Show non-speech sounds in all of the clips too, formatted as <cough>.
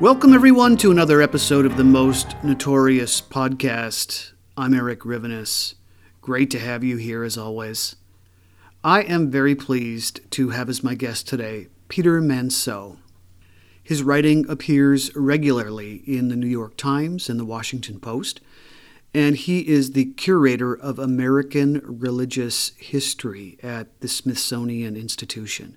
Welcome, everyone, to another episode of the Most Notorious Podcast. I'm Eric Rivenes. Great to have you here as always. I am very pleased to have as my guest today Peter Manseau. His writing appears regularly in the New York Times and the Washington Post, and he is the curator of American religious history at the Smithsonian Institution.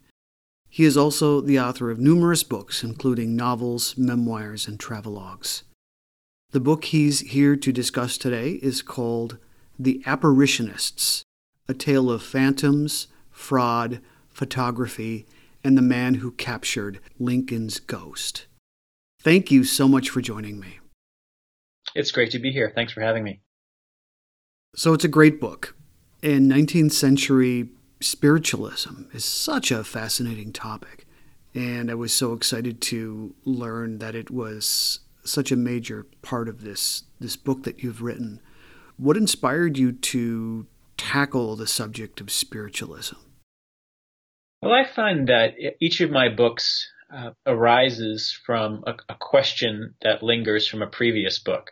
He is also the author of numerous books, including novels, memoirs, and travelogues. The book he's here to discuss today is called The Apparitionists A Tale of Phantoms, Fraud, Photography, and the Man Who Captured Lincoln's Ghost. Thank you so much for joining me. It's great to be here. Thanks for having me. So, it's a great book. In 19th century spiritualism is such a fascinating topic. And I was so excited to learn that it was such a major part of this, this book that you've written. What inspired you to tackle the subject of spiritualism? Well, I find that each of my books uh, arises from a, a, question that lingers from a previous book.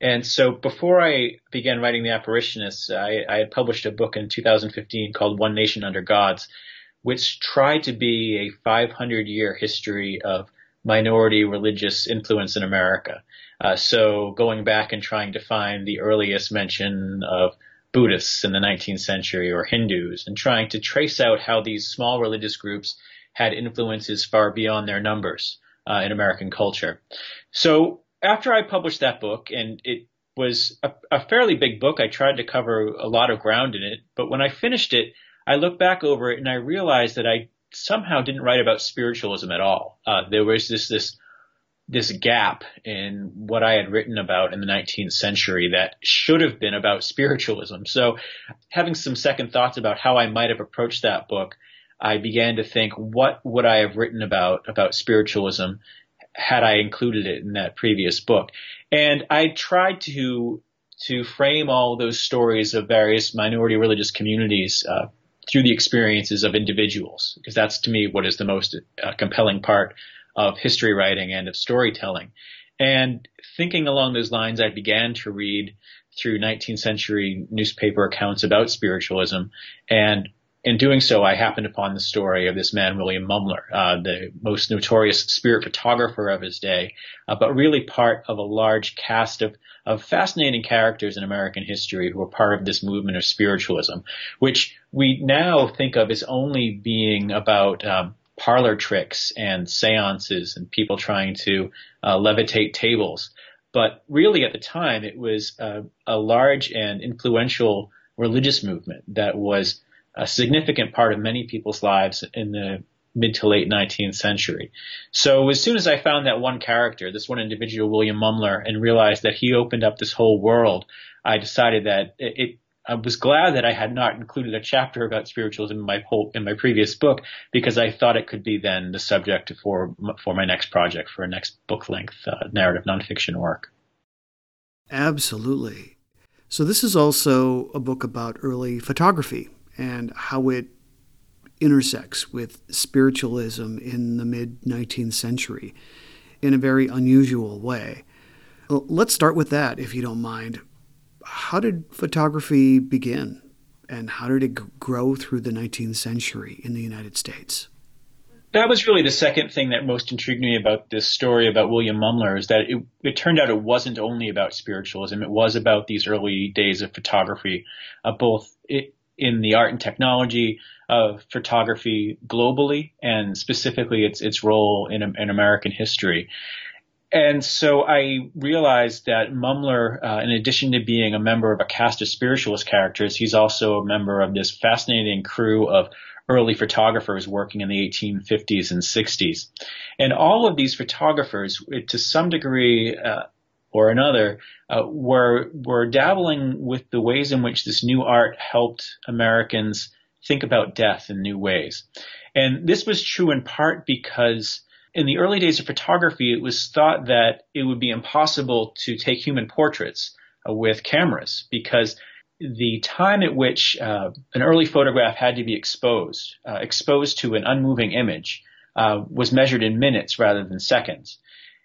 And so before I began writing The Apparitionists, I, I, had published a book in 2015 called One Nation Under Gods, which tried to be a 500 year history of minority religious influence in America. Uh, so going back and trying to find the earliest mention of Buddhists in the 19th century or Hindus and trying to trace out how these small religious groups had influences far beyond their numbers uh, in American culture. So after I published that book, and it was a, a, fairly big book, I tried to cover a lot of ground in it. But when I finished it, I looked back over it and I realized that I somehow didn't write about spiritualism at all. Uh, there was this this this gap in what I had written about in the 19th century that should have been about spiritualism. So, having some second thoughts about how I might have approached that book, I began to think, what would I have written about about spiritualism had I included it in that previous book. And I tried to to frame all those stories of various minority religious communities uh, through the experiences of individuals, because that's to me what is the most uh, compelling part of history writing and of storytelling. And thinking along those lines, I began to read through 19th century newspaper accounts about spiritualism and in doing so, I happened upon the story of this man, William Mumler, uh, the most notorious spirit photographer of his day, uh, but really part of a large cast of, of fascinating characters in American history who were part of this movement of spiritualism, which we now think of as only being about um, parlor tricks and seances and people trying to uh, levitate tables. But really, at the time, it was uh, a large and influential religious movement that was a significant part of many people's lives in the mid to late 19th century. So as soon as I found that one character, this one individual, William Mumler, and realized that he opened up this whole world, I decided that it, it I was glad that I had not included a chapter about spiritualism in my whole, in my previous book because I thought it could be then the subject for for my next project for a next book length uh, narrative nonfiction work. Absolutely. So this is also a book about early photography and how it intersects with spiritualism in the mid 19th century in a very unusual way. Well, let's start with that, if you don't mind how did photography begin and how did it grow through the 19th century in the United States? That was really the second thing that most intrigued me about this story about William Mumler is that it, it turned out it wasn't only about spiritualism. It was about these early days of photography, uh, both it, in the art and technology of photography globally and specifically its, its role in, in American history and so I realized that Mumler, uh, in addition to being a member of a cast of spiritualist characters, he's also a member of this fascinating crew of early photographers working in the 1850s and 60s. And all of these photographers, to some degree uh, or another, uh, were were dabbling with the ways in which this new art helped Americans think about death in new ways. And this was true in part because in the early days of photography, it was thought that it would be impossible to take human portraits uh, with cameras because the time at which uh, an early photograph had to be exposed, uh, exposed to an unmoving image, uh, was measured in minutes rather than seconds.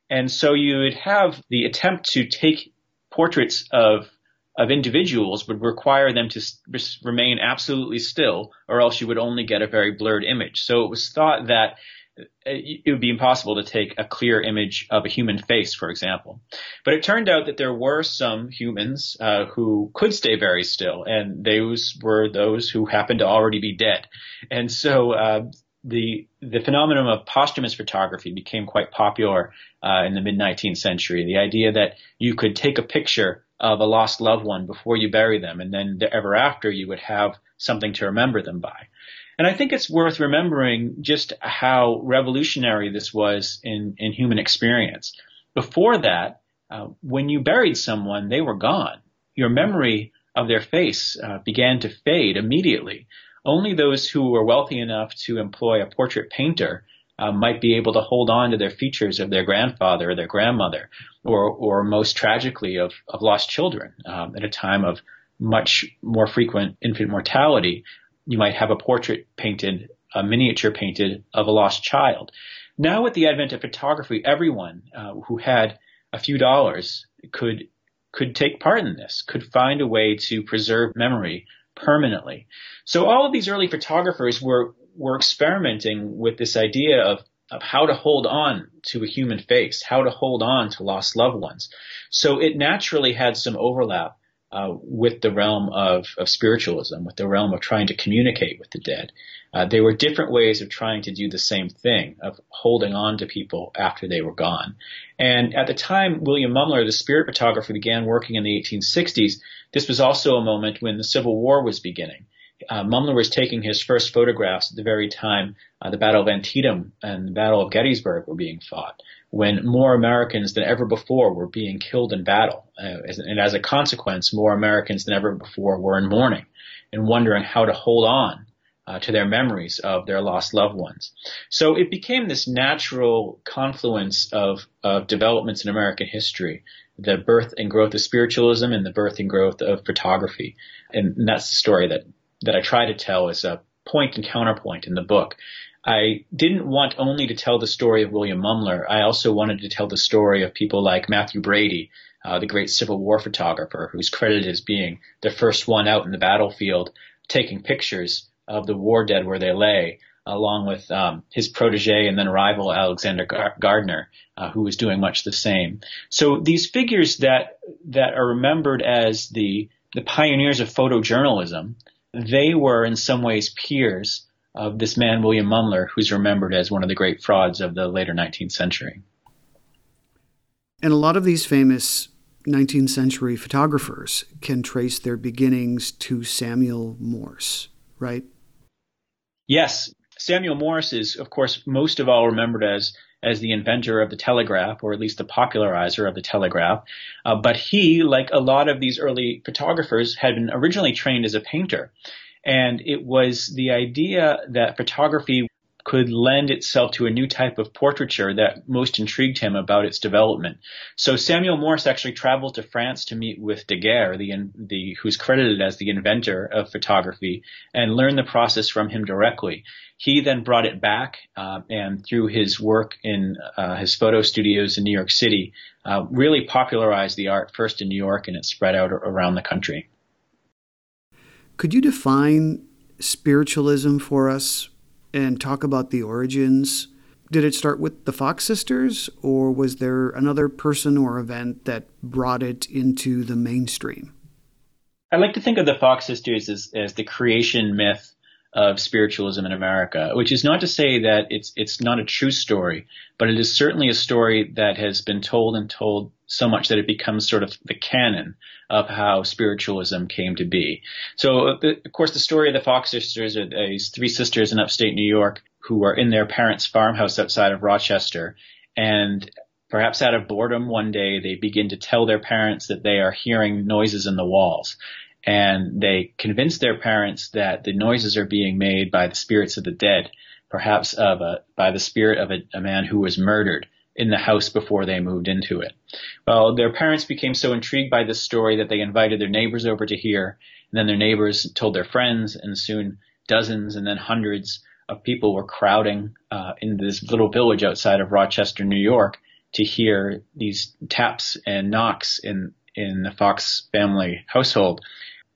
And so you would have the attempt to take portraits of of individuals would require them to remain absolutely still, or else you would only get a very blurred image. So it was thought that it would be impossible to take a clear image of a human face, for example. But it turned out that there were some humans uh, who could stay very still, and those were those who happened to already be dead. And so uh, the the phenomenon of posthumous photography became quite popular uh, in the mid 19th century. The idea that you could take a picture of a lost loved one before you bury them, and then ever after you would have something to remember them by. And I think it's worth remembering just how revolutionary this was in, in human experience. Before that, uh, when you buried someone, they were gone. Your memory of their face uh, began to fade immediately. Only those who were wealthy enough to employ a portrait painter uh, might be able to hold on to their features of their grandfather or their grandmother, or, or most tragically of, of lost children um, at a time of much more frequent infant mortality you might have a portrait painted, a miniature painted of a lost child. Now, with the advent of photography, everyone uh, who had a few dollars could could take part in this, could find a way to preserve memory permanently. So all of these early photographers were were experimenting with this idea of of how to hold on to a human face, how to hold on to lost loved ones. So it naturally had some overlap uh, with the realm of, of spiritualism, with the realm of trying to communicate with the dead. Uh, they were different ways of trying to do the same thing, of holding on to people after they were gone. And at the time William Mumler, the spirit photographer, began working in the 1860s, this was also a moment when the Civil War was beginning. Uh, Mumler was taking his first photographs at the very time uh, the Battle of Antietam and the Battle of Gettysburg were being fought when more Americans than ever before were being killed in battle. Uh, and as a consequence, more Americans than ever before were in mourning and wondering how to hold on uh, to their memories of their lost loved ones. So it became this natural confluence of, of developments in American history, the birth and growth of spiritualism and the birth and growth of photography. And, and that's the story that, that I try to tell as a point and counterpoint in the book. I didn't want only to tell the story of William Mumler. I also wanted to tell the story of people like Mathew Brady, uh, the great Civil War photographer, who's credited as being the first one out in the battlefield, taking pictures of the war dead where they lay, along with um, his protege and then rival Alexander Gardner, uh, who was doing much the same. So these figures that that are remembered as the the pioneers of photojournalism, they were in some ways peers of this man, William Mumler, who's remembered as one of the great frauds of the later 19th century. And a lot of these famous 19th century photographers can trace their beginnings to Samuel Morse, right? Yes, Samuel Morse is, of course, most of all remembered as as the inventor of the telegraph, or at least the popularizer of the telegraph. Uh, but he, like a lot of these early photographers, had been originally trained as a painter. And it was the idea that photography could lend itself to a new type of portraiture that most intrigued him about its development. So Samuel Morse actually traveled to France to meet with Daguerre, the, the, who's credited as the inventor of photography, and learn the process from him directly. He then brought it back, uh, and through his work in uh, his photo studios in New York City, uh, really popularized the art first in New York, and it spread out around the country. Could you define spiritualism for us and talk about the origins? Did it start with the Fox sisters, or was there another person or event that brought it into the mainstream? I like to think of the Fox sisters as, as the creation myth of spiritualism in America, which is not to say that it's it's not a true story, but it is certainly a story that has been told and told so much that it becomes sort of the canon of how spiritualism came to be. So, uh, of course, the story of the Fox sisters are these three sisters in upstate New York who are in their parents' farmhouse outside of Rochester, and perhaps out of boredom one day they begin to tell their parents that they are hearing noises in the walls and they convince their parents that the noises are being made by the spirits of the dead, perhaps of a, by the spirit of a, a man who was murdered in the house before they moved into it. Well, their parents became so intrigued by this story that they invited their neighbors over to hear, and then their neighbors told their friends, and soon dozens and then hundreds of people were crowding uh, in this little village outside of Rochester, New York, to hear these taps and knocks in in the Fox family household.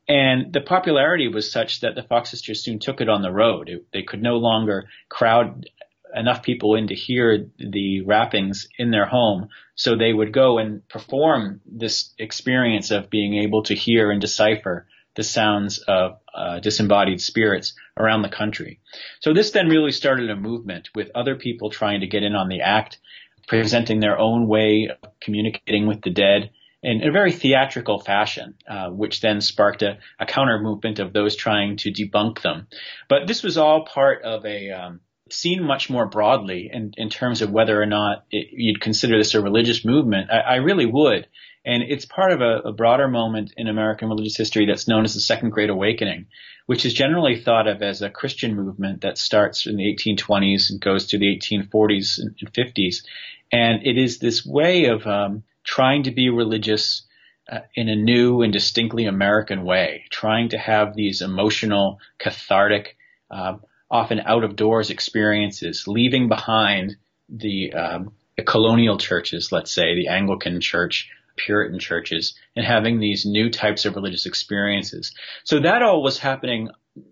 And the popularity was such that the Fox sisters soon took it on the road. It, they could no longer crowd enough people in to hear the rappings in their home. So they would go and perform this experience of being able to hear and decipher the sounds of uh, disembodied spirits around the country. So this then really started a movement with other people trying to get in on the act, presenting their own way of communicating with the dead in a very theatrical fashion, uh, which then sparked a, a, counter movement of those trying to debunk them. But this was all part of a um, seen much more broadly in, in terms of whether or not it, you'd consider this a religious movement. I, I really would. And it's part of a, a, broader moment in American religious history that's known as the Second Great Awakening, which is generally thought of as a Christian movement that starts in the 1820s and goes to the 1840s and 50s. And it is this way of um, trying to be religious uh, in a new and distinctly American way, trying to have these emotional, cathartic, uh, often out of doors experiences, leaving behind the, um, the colonial churches, let's say the Anglican church, Puritan churches, and having these new types of religious experiences. So that all was happening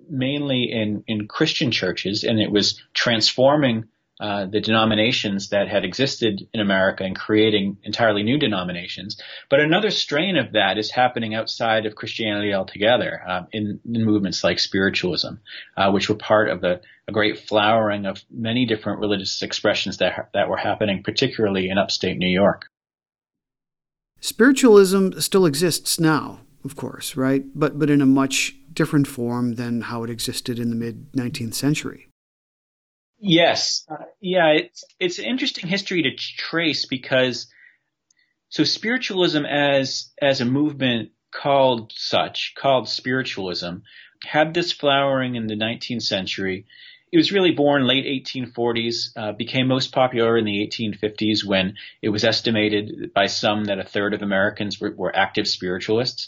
mainly in, in Christian churches, and it was transforming uh, the denominations that had existed in America and creating entirely new denominations. But another strain of that is happening outside of Christianity altogether uh, in, in, movements like spiritualism, uh, which were part of the a great flowering of many different religious expressions that that were happening, particularly in upstate New York. Spiritualism still exists now, of course, right? But but in a much different form than how it existed in the mid 19th century. Yes, uh, yeah, it's it's an interesting history to trace because so spiritualism as as a movement called such called spiritualism had this flowering in the 19th century. It was really born late 1840s, uh, became most popular in the 1850s when it was estimated by some that a third of Americans were, were active spiritualists.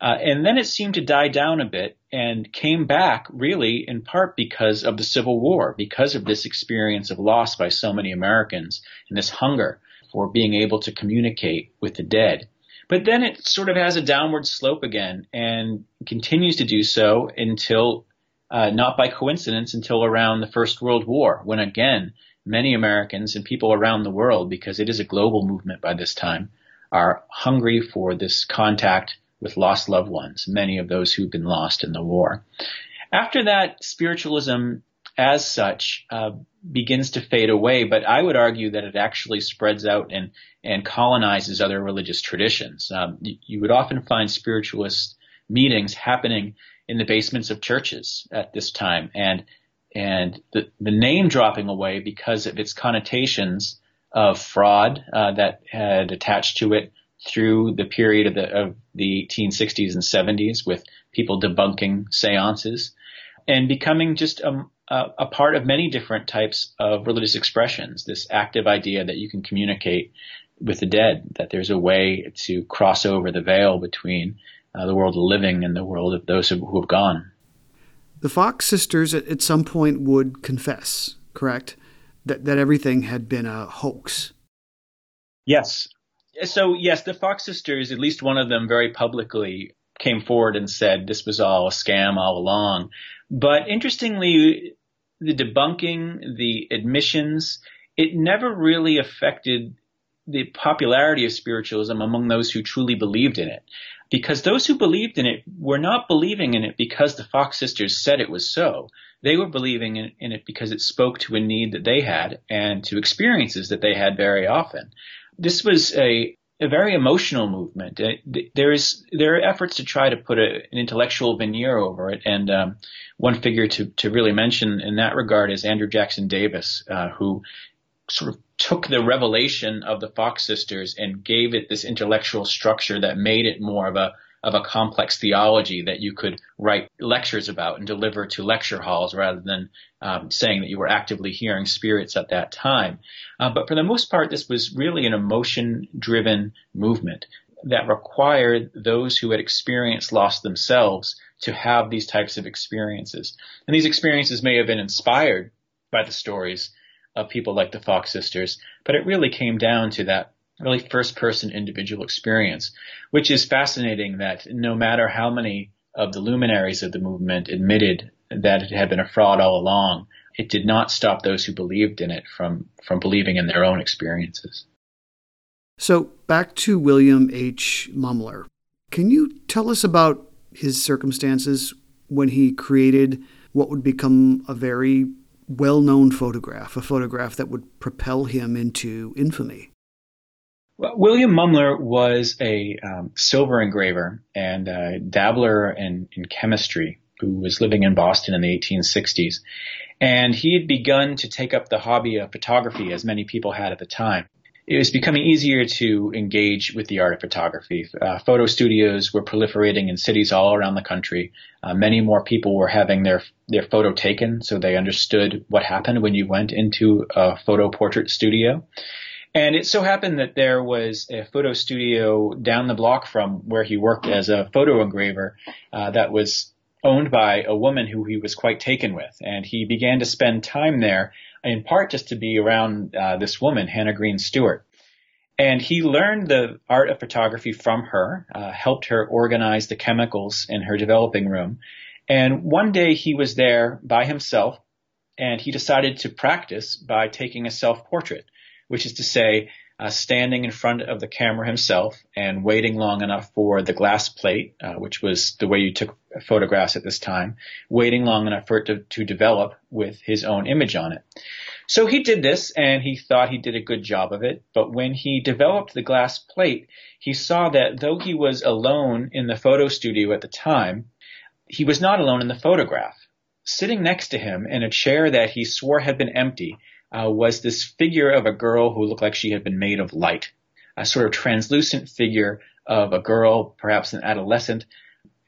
Uh, and then it seemed to die down a bit and came back really in part because of the Civil War, because of this experience of loss by so many Americans and this hunger for being able to communicate with the dead. But then it sort of has a downward slope again and continues to do so until, uh, not by coincidence, until around the First World War, when again, many Americans and people around the world, because it is a global movement by this time, are hungry for this contact with lost loved ones, many of those who've been lost in the war. After that, spiritualism as such uh, begins to fade away, but I would argue that it actually spreads out and, and colonizes other religious traditions. Um, you, you, would often find spiritualist meetings happening in the basements of churches at this time, and and the, the name dropping away because of its connotations of fraud uh, that had attached to it through the period of the, of the 1860s and 70s with people debunking seances and becoming just a, a, a, part of many different types of religious expressions. This active idea that you can communicate with the dead, that there's a way to cross over the veil between uh, the world of living and the world of those who, who have gone. The Fox sisters at, at some point would confess, correct? That, that everything had been a hoax. Yes. So, yes, the Fox sisters, at least one of them very publicly came forward and said this was all a scam all along. But interestingly, the debunking, the admissions, it never really affected the popularity of spiritualism among those who truly believed in it. Because those who believed in it were not believing in it because the Fox sisters said it was so. They were believing in, in it because it spoke to a need that they had and to experiences that they had very often. This was a, a very emotional movement. Uh, there is there are efforts to try to put a, an intellectual veneer over it, and um, one figure to to really mention in that regard is Andrew Jackson Davis, uh, who sort of took the revelation of the Fox sisters and gave it this intellectual structure that made it more of a of a complex theology that you could write lectures about and deliver to lecture halls rather than um, saying that you were actively hearing spirits at that time. Uh, but for the most part, this was really an emotion driven movement that required those who had experienced loss themselves to have these types of experiences. And these experiences may have been inspired by the stories of people like the Fox sisters, but it really came down to that really first person individual experience, which is fascinating that no matter how many of the luminaries of the movement admitted that it had been a fraud all along, it did not stop those who believed in it from, from believing in their own experiences. So back to William H. Mumler. Can you tell us about his circumstances when he created what would become a very well known photograph, a photograph that would propel him into infamy? Well, William Mumler was a um, silver engraver and a dabbler in, in chemistry who was living in Boston in the 1860s. And he had begun to take up the hobby of photography, as many people had at the time it was becoming easier to engage with the art of photography. Uh, photo studios were proliferating in cities all around the country. Uh, many more people were having their their photo taken, so they understood what happened when you went into a photo portrait studio. And it so happened that there was a photo studio down the block from where he worked as a photo engraver uh, that was owned by a woman who he was quite taken with. And he began to spend time there in part just to be around uh, this woman, Hannah Green Stewart. And he learned the art of photography from her, uh, helped her organize the chemicals in her developing room. And one day he was there by himself and he decided to practice by taking a self portrait, which is to say, uh, standing in front of the camera himself and waiting long enough for the glass plate, uh, which was the way you took photographs at this time, waiting long enough for it to, to develop with his own image on it. So he did this and he thought he did a good job of it. But when he developed the glass plate, he saw that though he was alone in the photo studio at the time, he was not alone in the photograph. Sitting next to him in a chair that he swore had been empty uh, was this figure of a girl who looked like she had been made of light, a sort of translucent figure of a girl, perhaps an adolescent.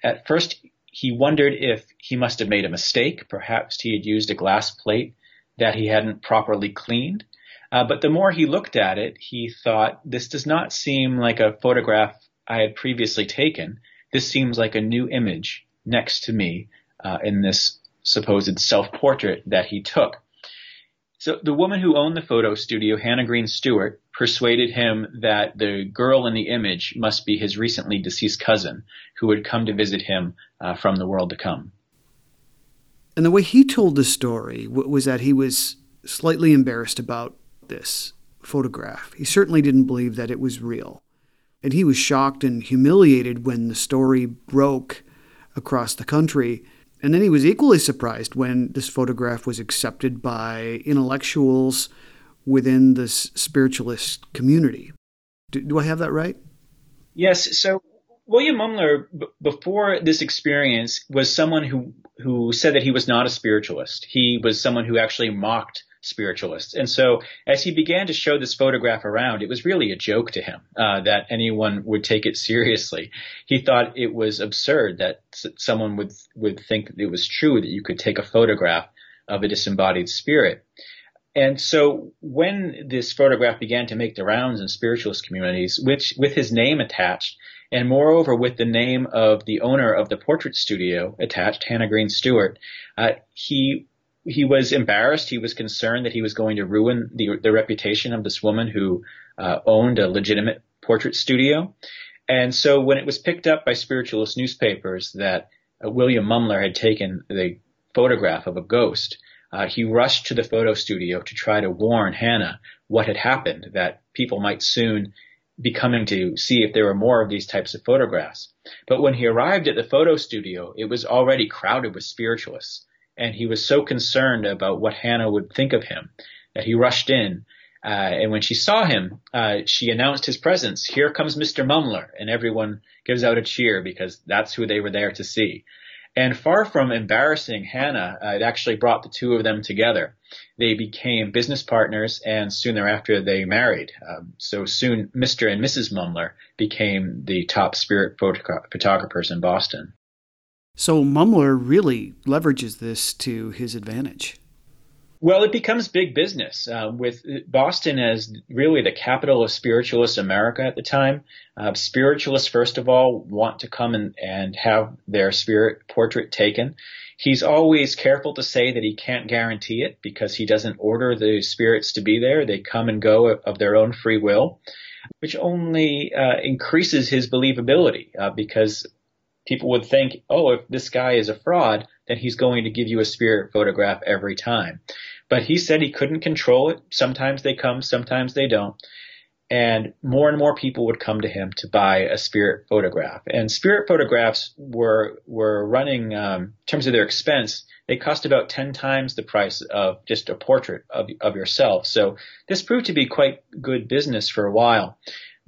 At first, he wondered if he must have made a mistake. Perhaps he had used a glass plate that he hadn't properly cleaned. Uh, but the more he looked at it, he thought, this does not seem like a photograph I had previously taken. This seems like a new image next to me uh, in this supposed self-portrait that he took. So the woman who owned the photo studio, Hannah Green Stewart, persuaded him that the girl in the image must be his recently deceased cousin who had come to visit him uh, from the world to come. And the way he told the story was that he was slightly embarrassed about this photograph. He certainly didn't believe that it was real. And he was shocked and humiliated when the story broke across the country and then he was equally surprised when this photograph was accepted by intellectuals within the spiritualist community. Do, do I have that right? Yes. So William Mumler, b- before this experience, was someone who who said that he was not a spiritualist. He was someone who actually mocked spiritualists. And so, as he began to show this photograph around, it was really a joke to him uh, that anyone would take it seriously. He thought it was absurd that someone would would think that it was true that you could take a photograph of a disembodied spirit. And so when this photograph began to make the rounds in spiritualist communities, which with his name attached, and moreover with the name of the owner of the portrait studio attached, Hannah Green Stewart, uh, he he was embarrassed. He was concerned that he was going to ruin the the reputation of this woman who uh, owned a legitimate portrait studio. And so when it was picked up by spiritualist newspapers that uh, William Mumler had taken the photograph of a ghost, uh, he rushed to the photo studio to try to warn Hannah what had happened, that people might soon be coming to see if there were more of these types of photographs. But when he arrived at the photo studio, it was already crowded with spiritualists, and he was so concerned about what Hannah would think of him that he rushed in. Uh, and when she saw him, uh, she announced his presence. Here comes Mr. Mumler, and everyone gives out a cheer because that's who they were there to see. And far from embarrassing Hannah, uh, it actually brought the two of them together. They became business partners, and soon thereafter they married. Um, so soon, Mr. and Mrs. Mumler became the top spirit photogra- photographers in Boston. So Mumler really leverages this to his advantage. Well, it becomes big business uh, with Boston as really the capital of spiritualist America at the time. Uh, spiritualists, first of all, want to come and, and have their spirit portrait taken. He's always careful to say that he can't guarantee it because he doesn't order the spirits to be there. They come and go of, their own free will, which only uh, increases his believability uh, because people would think, oh, if this guy is a fraud, then he's going to give you a spirit photograph every time. But he said he couldn't control it. Sometimes they come, sometimes they don't. And more and more people would come to him to buy a spirit photograph. And spirit photographs were were running um, in terms of their expense. They cost about ten times the price of just a portrait of of yourself. So this proved to be quite good business for a while.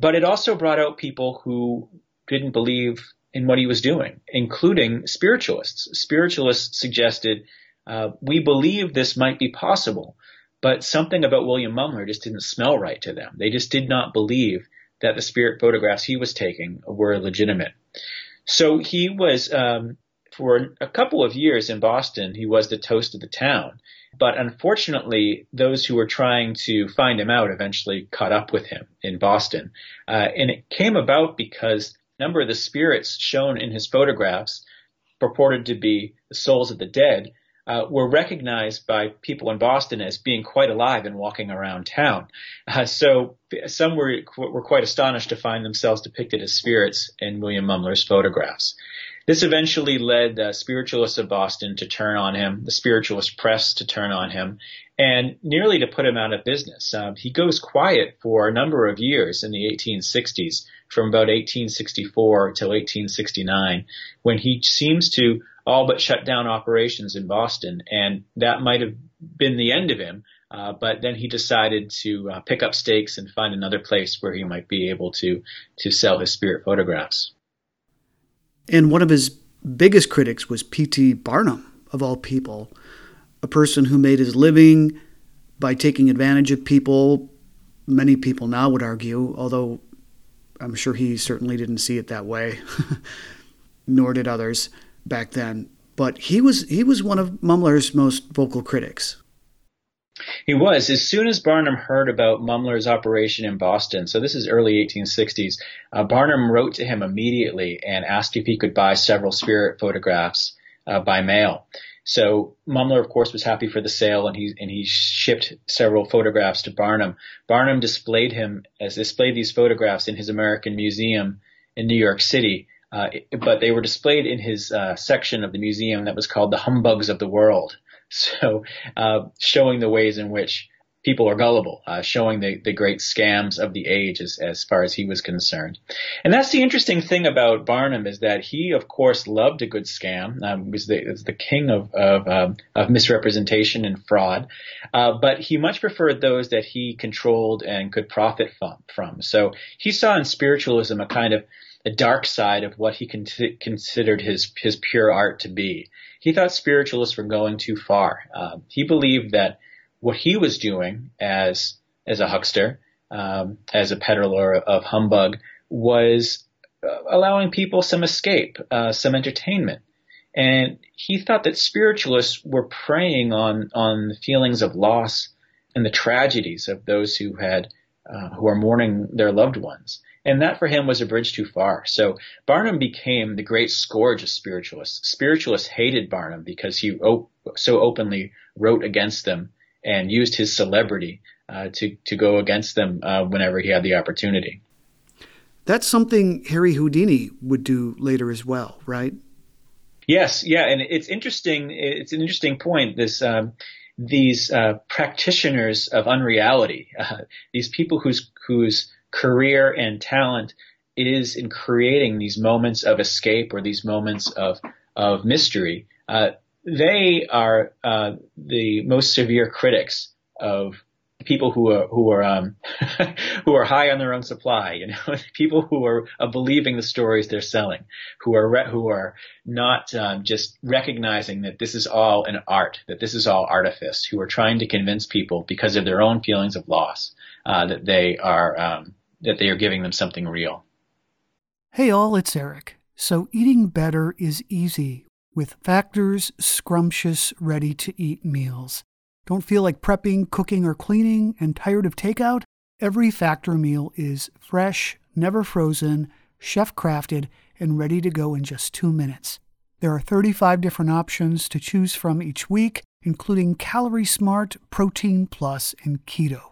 But it also brought out people who didn't believe in what he was doing, including spiritualists. Spiritualists suggested, uh, we believe this might be possible, but something about William Mumler just didn't smell right to them. They just did not believe that the spirit photographs he was taking were legitimate. So he was, um, for a couple of years in Boston, he was the toast of the town. But unfortunately, those who were trying to find him out eventually caught up with him in Boston. Uh, and it came about because number of the spirits shown in his photographs, purported to be the souls of the dead, uh, were recognized by people in Boston as being quite alive and walking around town. Uh, so some were were quite astonished to find themselves depicted as spirits in William Mumler's photographs. This eventually led the spiritualists of Boston to turn on him, the spiritualist press to turn on him, and nearly to put him out of business. Um, he goes quiet for a number of years in the 1860s, from about 1864 till 1869, when he seems to all but shut down operations in Boston, and that might have been the end of him. Uh, but then he decided to uh, pick up stakes and find another place where he might be able to to sell his spirit photographs. And one of his biggest critics was P.T. Barnum, of all people, a person who made his living by taking advantage of people. Many people now would argue, although I'm sure he certainly didn't see it that way, <laughs> nor did others back then. But he was he was one of Mumler's most vocal critics. He was. As soon as Barnum heard about Mumler's operation in Boston, so this is early 1860s, uh, Barnum wrote to him immediately and asked if he could buy several spirit photographs uh, by mail. So Mumler, of course, was happy for the sale, and he and he shipped several photographs to Barnum. Barnum displayed him as displayed these photographs in his American Museum in New York City, uh, but they were displayed in his uh, section of the museum that was called the Humbugs of the World. <laughs> So, uh, showing the ways in which people are gullible, uh, showing the, the great scams of the age as, as far as he was concerned. And that's the interesting thing about Barnum is that he, of course, loved a good scam. Um, was the was the king of of, um, of misrepresentation and fraud, uh, but he much preferred those that he controlled and could profit from. from. So he saw in spiritualism a kind of the dark side of what he con- considered his his pure art to be. He thought spiritualists were going too far. Uh, he believed that what he was doing as as a huckster, um, as a peddler of humbug, was uh, allowing people some escape, uh, some entertainment. And he thought that spiritualists were preying on on the feelings of loss and the tragedies of those who had uh, who are mourning their loved ones. And that for him was a bridge too far. So Barnum became the great scourge of spiritualists. Spiritualists hated Barnum because he op- so openly wrote against them and used his celebrity uh, to to go against them uh, whenever he had the opportunity. That's something Harry Houdini would do later as well, right? Yes, yeah, and it's interesting. It's an interesting point. This um, these uh, practitioners of unreality, uh, these people whose whose career and talent is in creating these moments of escape or these moments of of mystery. Uh, they are uh, the most severe critics of people who are who are um, <laughs> who are high on their own supply, you know, <laughs> people who are uh, believing the stories they're selling, who are re- who are not um, just recognizing that this is all an art, that this is all artifice, who are trying to convince people because of their own feelings of loss uh, that they are um, that they are giving them something real. Hey all, it's Eric. So eating better is easy with Factor's scrumptious, ready to eat meals. Don't feel like prepping, cooking, or cleaning and tired of takeout? Every Factor meal is fresh, never frozen, chef crafted, and ready to go in just two minutes. There are 35 different options to choose from each week, including Calorie Smart, Protein Plus, and Keto.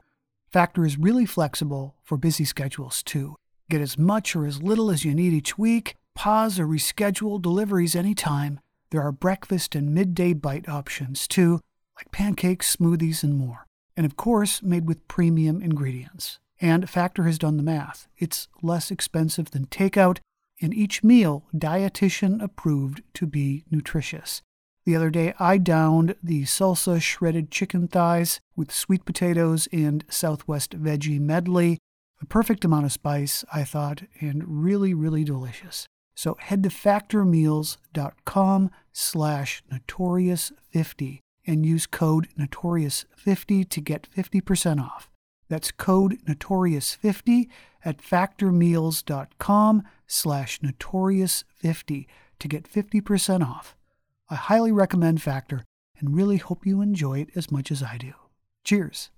Factor is really flexible for busy schedules, too. Get as much or as little as you need each week, pause or reschedule deliveries anytime. There are breakfast and midday bite options, too like pancakes, smoothies, and more. And of course, made with premium ingredients. And Factor has done the math. It's less expensive than takeout, and each meal dietitian approved to be nutritious. The other day, I downed the salsa shredded chicken thighs with sweet potatoes and Southwest veggie medley. The perfect amount of spice, I thought, and really, really delicious. So head to factormeals.com slash notorious50 and use code Notorious50 to get 50% off. That's code Notorious50 at factormeals.com slash Notorious50 to get 50% off. I highly recommend Factor and really hope you enjoy it as much as I do. Cheers.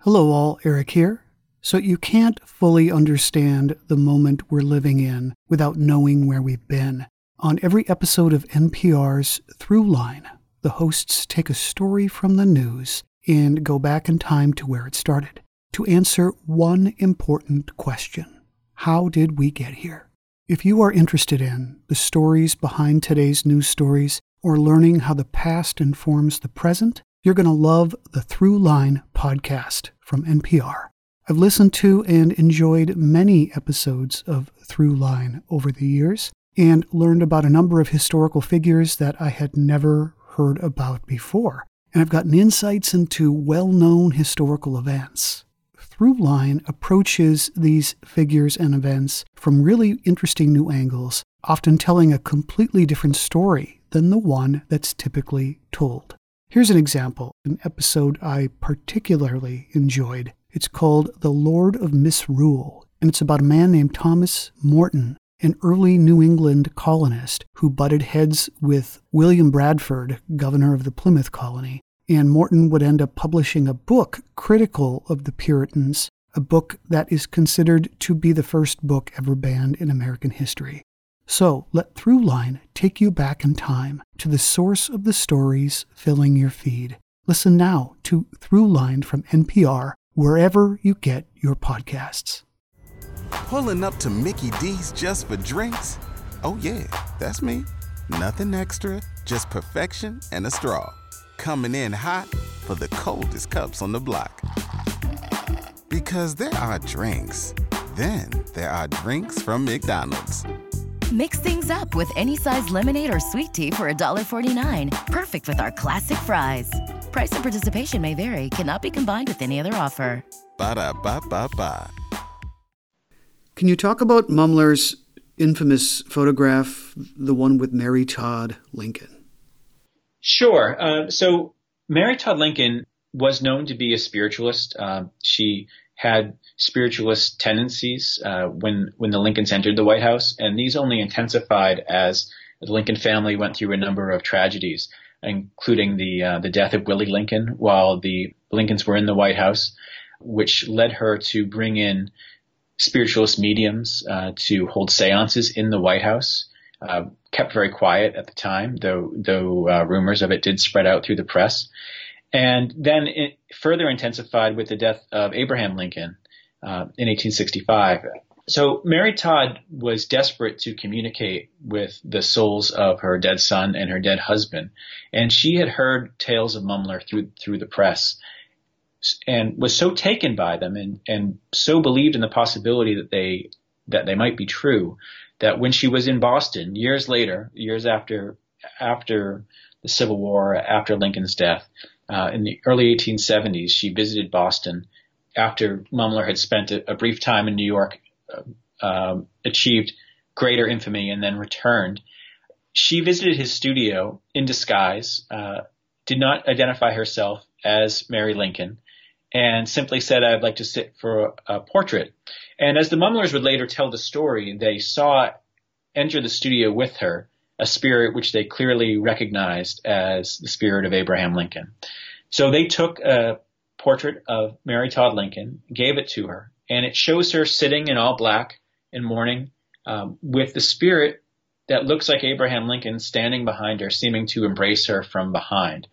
Hello, all. Eric here. So, you can't fully understand the moment we're living in without knowing where we've been. On every episode of NPR's Throughline, the hosts take a story from the news and go back in time to where it started to answer one important question How did we get here? If you are interested in the stories behind today's news stories or learning how the past informs the present, you're going to love the Throughline podcast from NPR. I've listened to and enjoyed many episodes of Throughline over the years and learned about a number of historical figures that I had never heard about before. And I've gotten insights into well known historical events. Throughline approaches these figures and events from really interesting new angles, often telling a completely different story than the one that's typically told. Here's an example, an episode I particularly enjoyed. It's called The Lord of Misrule, and it's about a man named Thomas Morton an early New England colonist who butted heads with William Bradford, governor of the Plymouth colony. And Morton would end up publishing a book critical of the Puritans, a book that is considered to be the first book ever banned in American history. So let Throughline take you back in time to the source of the stories filling your feed. Listen now to Throughline from NPR wherever you get your podcasts. Pulling up to Mickey D's just for drinks? Oh, yeah, that's me. Nothing extra, just perfection and a straw. Coming in hot for the coldest cups on the block. Because there are drinks, then there are drinks from McDonald's. Mix things up with any size lemonade or sweet tea for $1.49. Perfect with our classic fries. Price and participation may vary, cannot be combined with any other offer. Ba da ba ba ba. Can you talk about Mumler's infamous photograph, the one with Mary Todd Lincoln? Sure. Uh, so Mary Todd Lincoln was known to be a spiritualist. Uh, she had spiritualist tendencies uh, when when the Lincolns entered the White House, and these only intensified as the Lincoln family went through a number of tragedies, including the uh, the death of Willie Lincoln while the Lincolns were in the White House, which led her to bring in spiritualist mediums uh, to hold seances in the White House. Uh, kept very quiet at the time, though though uh, rumors of it did spread out through the press. And then it further intensified with the death of Abraham Lincoln uh, in 1865. So Mary Todd was desperate to communicate with the souls of her dead son and her dead husband, and she had heard tales of Mumler through through the press, and was so taken by them and and so believed in the possibility that they that they might be true that when she was in Boston years later, years after after the Civil War, after Lincoln's death, uh, in the early 1870s, she visited Boston after Mumler had spent a, a brief time in New York uh, achieved greater infamy and then returned. She visited his studio in disguise, uh, did not identify herself as Mary Lincoln, and simply said, I'd like to sit for a, a portrait. And as the Mumlers would later tell the story, they saw enter the studio with her a spirit which they clearly recognized as the spirit of Abraham Lincoln. So they took a portrait of Mary Todd Lincoln, gave it to her, and it shows her sitting in all black in mourning um, with the spirit that looks like Abraham Lincoln standing behind her, seeming to embrace her from behind.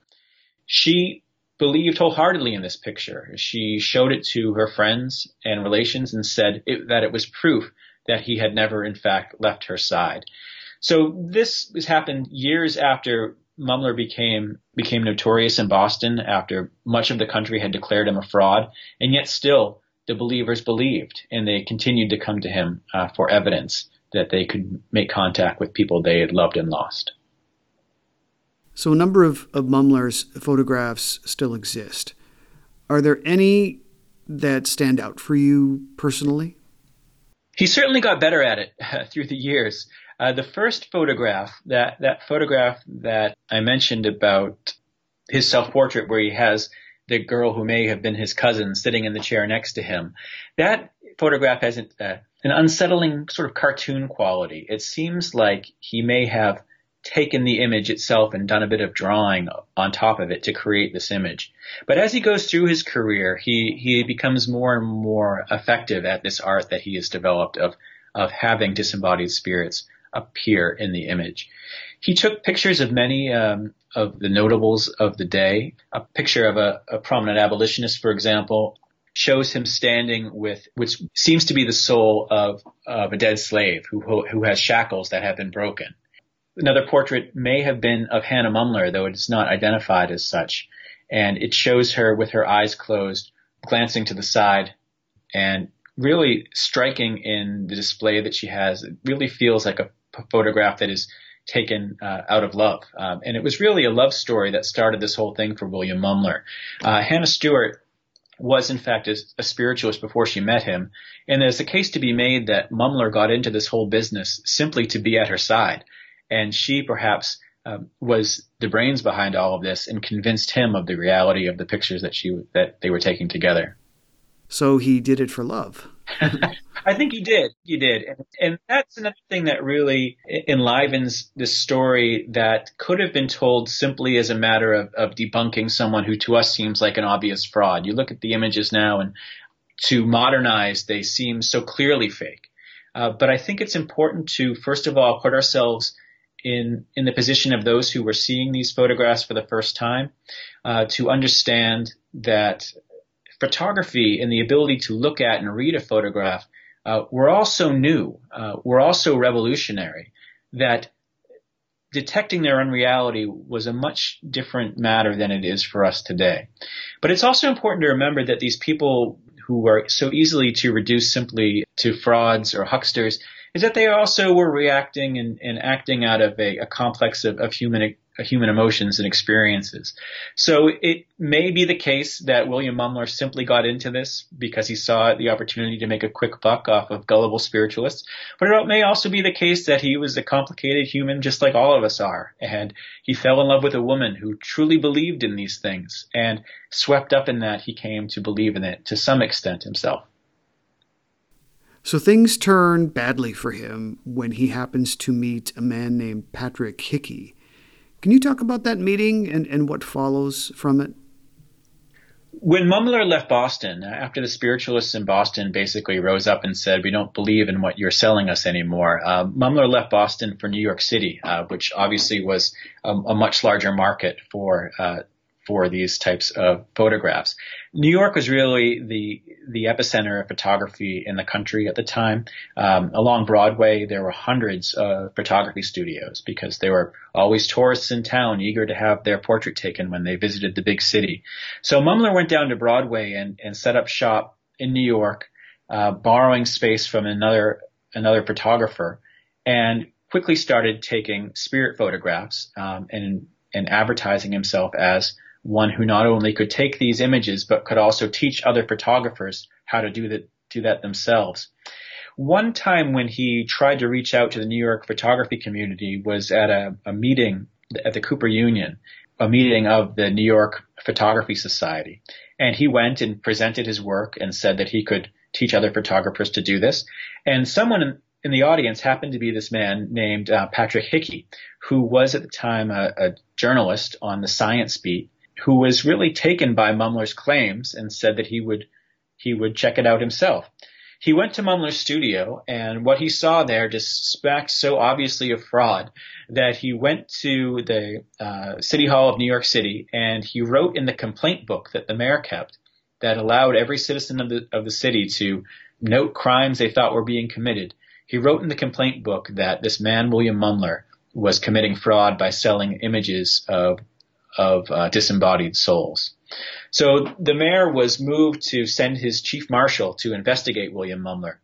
She believed wholeheartedly in this picture. She showed it to her friends and relations and said it, that it was proof that he had never, in fact, left her side. So this has happened years after Mumler became became notorious in Boston after much of the country had declared him a fraud, and yet still the believers believed, and they continued to come to him uh, for evidence that they could make contact with people they had loved and lost. So, a number of, of Mumler's photographs still exist. Are there any that stand out for you personally? He certainly got better at it uh, <laughs> through the years. Uh, the first photograph, that, that photograph that I mentioned about his self portrait, where he has the girl who may have been his cousin sitting in the chair next to him. That photograph has an, uh, an unsettling sort of cartoon quality. It seems like he may have taken the image itself and done a bit of drawing on top of it to create this image. But as he goes through his career, he, he becomes more and more effective at this art that he has developed of, of having disembodied spirits appear in the image. He took pictures of many um, of the notables of the day. A picture of a, a prominent abolitionist, for example, shows him standing with, which seems to be the soul of, of a dead slave who, who has shackles that have been broken. Another portrait may have been of Hannah Mumler, though it is not identified as such. And it shows her with her eyes closed, glancing to the side and really striking in the display that she has. It really feels like a photograph that is taken uh, out of love. Um, and it was really a love story that started this whole thing for William Mumler. Uh, Hannah Stewart was in fact a, a, spiritualist before she met him. And there's a case to be made that Mumler got into this whole business simply to be at her side. And she perhaps um, was the brains behind all of this and convinced him of the reality of the pictures that she that they were taking together. So he did it for love. <laughs> I think he did. He did. And, and, that's another thing that really enlivens this story that could have been told simply as a matter of, of debunking someone who to us seems like an obvious fraud. You look at the images now and to modernize, they seem so clearly fake. Uh, but I think it's important to, first of all, put ourselves in, in the position of those who were seeing these photographs for the first time, uh, to understand that photography and the ability to look at and read a photograph uh, were all so new, uh, were all so revolutionary that detecting their unreality was a much different matter than it is for us today. But it's also important to remember that these people who are so easily to reduce simply to frauds or hucksters is that they also were reacting and, and acting out of a, a complex of, of human Uh, human emotions and experiences. So it may be the case that William Mumler simply got into this because he saw the opportunity to make a quick buck off of gullible spiritualists, but it may also be the case that he was a complicated human just like all of us are, and he fell in love with a woman who truly believed in these things, and swept up in that he came to believe in it to some extent himself. So things turn badly for him when he happens to meet a man named Patrick Hickey. Can you talk about that meeting and, and what follows from it? When Mumler left Boston, after the spiritualists in Boston basically rose up and said, we don't believe in what you're selling us anymore, uh, Mumler left Boston for New York City, uh, which obviously was a, a, much larger market for uh, for these types of photographs. New York was really the the epicenter of photography in the country at the time. Um, along Broadway, there were hundreds of photography studios because there were always tourists in town eager to have their portrait taken when they visited the big city. So Mumler went down to Broadway and, and set up shop in New York, uh, borrowing space from another another photographer, and quickly started taking spirit photographs um, and and advertising himself as one who not only could take these images but could also teach other photographers how to do that do that themselves. One time when he tried to reach out to the New York photography community was at a, a meeting at the Cooper Union, a meeting of the New York Photography Society. And he went and presented his work and said that he could teach other photographers to do this. And someone in, the audience happened to be this man named uh, Patrick Hickey, who was at the time a, a journalist on the science beat who was really taken by Mumler's claims and said that he would he would check it out himself. He went to Mumler's studio, and what he saw there just smacked so obviously of fraud that he went to the uh, City Hall of New York City and he wrote in the complaint book that the mayor kept that allowed every citizen of the of the city to note crimes they thought were being committed. He wrote in the complaint book that this man William Mumler was committing fraud by selling images of of uh, disembodied souls. So the mayor was moved to send his chief marshal to investigate William Mumler,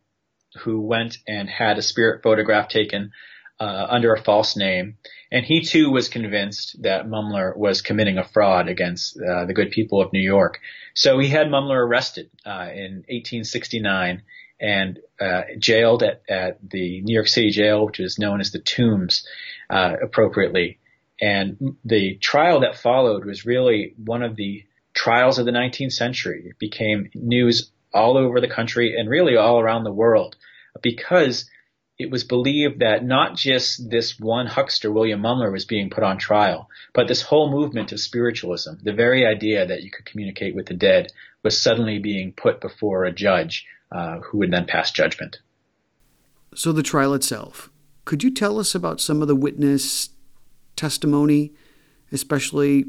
who went and had a spirit photograph taken uh, under a false name. And he too was convinced that Mumler was committing a fraud against uh, the good people of New York. So he had Mumler arrested uh, in 1869 and uh, jailed at, at, the New York City jail, which is known as the Tombs, uh, appropriately. And the trial that followed was really one of the trials of the 19th century. It became news all over the country and really all around the world because it was believed that not just this one huckster, William Mumler, was being put on trial, but this whole movement of spiritualism, the very idea that you could communicate with the dead, was suddenly being put before a judge uh, who would then pass judgment. So, the trial itself. Could you tell us about some of the witness testimony, especially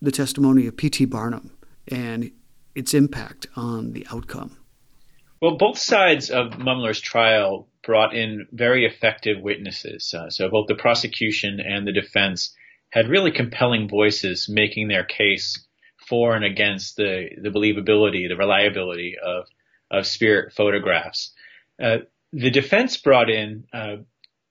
the testimony of P.T. Barnum and its impact on the outcome? Well, both sides of Mumler's trial brought in very effective witnesses. Uh, so both the prosecution and the defense had really compelling voices making their case for and against the, the believability, the reliability of, of spirit photographs. Uh, the defense brought in uh,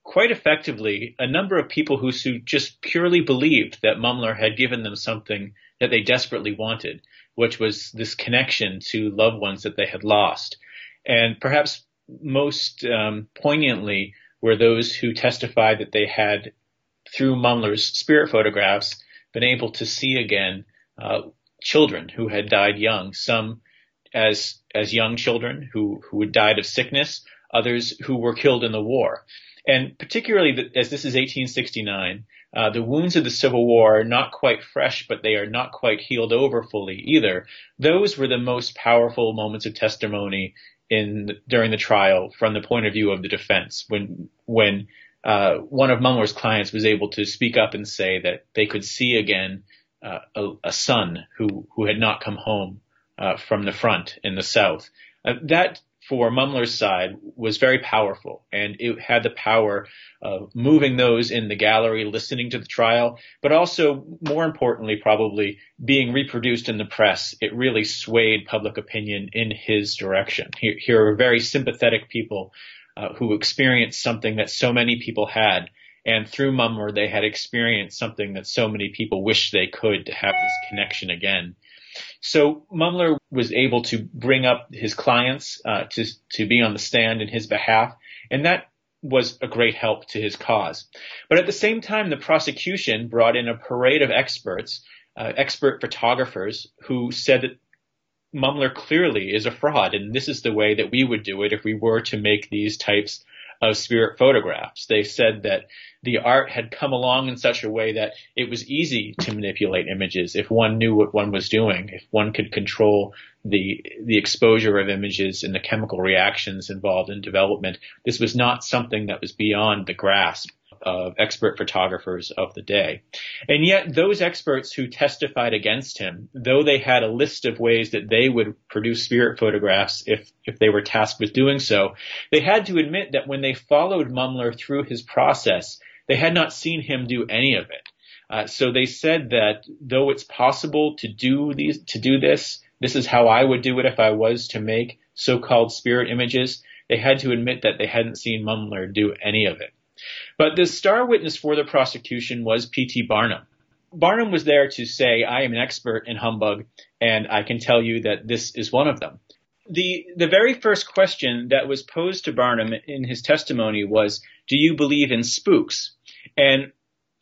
quite effectively a number of people who just purely believed that Mumler had given them something that they desperately wanted, which was this connection to loved ones that they had lost. And perhaps most um, poignantly were those who testified that they had, through Mumler's spirit photographs, been able to see again uh, children who had died young, some as as young children who who had died of sickness, others who were killed in the war. And particularly the, as this is 1869, uh, the wounds of the Civil War are not quite fresh, but they are not quite healed over fully either. Those were the most powerful moments of testimony in during the trial from the point of view of the defense. When when uh, one of Mumler's clients was able to speak up and say that they could see again uh, a, a, son who who had not come home uh, from the front in the South. Uh, that for Mumler's side was very powerful and it had the power of moving those in the gallery listening to the trial, but also more importantly, probably being reproduced in the press. It really swayed public opinion in his direction. Here, here are very sympathetic people uh, who experienced something that so many people had And through Mumler, they had experienced something that so many people wish they could to have this connection again. So Mumler was able to bring up his clients uh, to to be on the stand in his behalf, and that was a great help to his cause. But at the same time, the prosecution brought in a parade of experts, uh, expert photographers, who said that Mumler clearly is a fraud, and this is the way that we would do it if we were to make these types of spirit photographs. They said that the art had come along in such a way that it was easy to manipulate images if one knew what one was doing, if one could control the the exposure of images and the chemical reactions involved in development. This was not something that was beyond the grasp of expert photographers of the day. And yet those experts who testified against him, though they had a list of ways that they would produce spirit photographs if, if they were tasked with doing so, they had to admit that when they followed Mumler through his process, they had not seen him do any of it. Uh, so they said that though it's possible to do these, to do this, this is how I would do it if I was to make so-called spirit images. They had to admit that they hadn't seen Mumler do any of it. But the star witness for the prosecution was P.T. Barnum. Barnum was there to say, I am an expert in humbug, and I can tell you that this is one of them. The, the very first question that was posed to Barnum in his testimony was, do you believe in spooks? And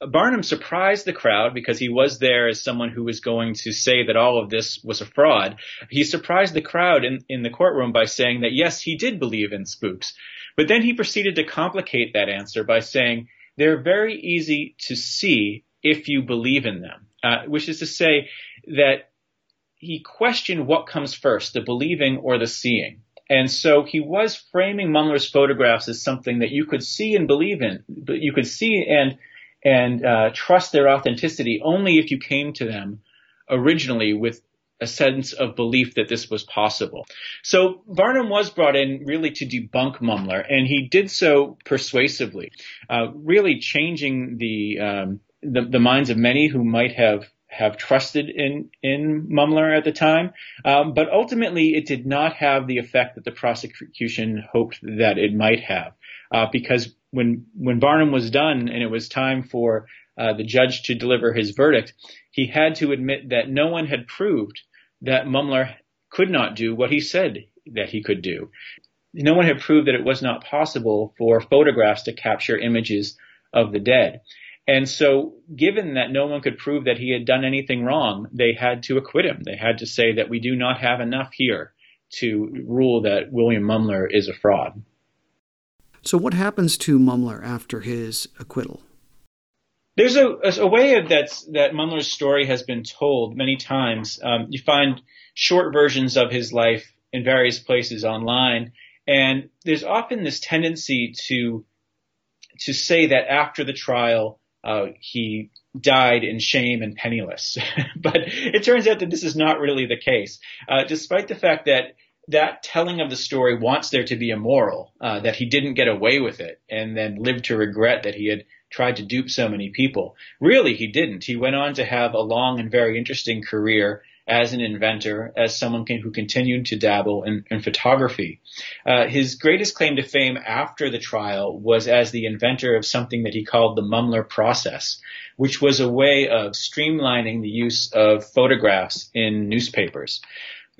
Barnum surprised the crowd because he was there as someone who was going to say that all of this was a fraud. He surprised the crowd in, in the courtroom by saying that yes, he did believe in spooks. But then he proceeded to complicate that answer by saying they're very easy to see if you believe in them, uh, which is to say that he questioned what comes first, the believing or the seeing. And so he was framing Mumler's photographs as something that you could see and believe in, but you could see and and uh, trust their authenticity only if you came to them originally with a sense of belief that this was possible. So Barnum was brought in really to debunk Mumler, and he did so persuasively, uh, really changing the, um, the, the minds of many who might have have trusted in in Mumler at the time, um, but ultimately it did not have the effect that the prosecution hoped that it might have, uh, because when when Barnum was done and it was time for uh, the judge to deliver his verdict, he had to admit that no one had proved that Mumler could not do what he said that he could do. No one had proved that it was not possible for photographs to capture images of the dead. And so, given that no one could prove that he had done anything wrong, they had to acquit him. They had to say that we do not have enough here to rule that William Mumler is a fraud. So, what happens to Mumler after his acquittal? There's a, a way of that's, that Mumler's story has been told many times. Um, you find short versions of his life in various places online, and there's often this tendency to to say that after the trial uh, he died in shame and penniless. <laughs> but it turns out that this is not really the case, uh, despite the fact that that telling of the story wants there to be a moral, uh, that he didn't get away with it and then lived to regret that he had tried to dupe so many people. Really, he didn't. He went on to have a long and very interesting career as an inventor, as someone can, who continued to dabble in, in photography. Uh, his greatest claim to fame after the trial was as the inventor of something that he called the Mumler process, which was a way of streamlining the use of photographs in newspapers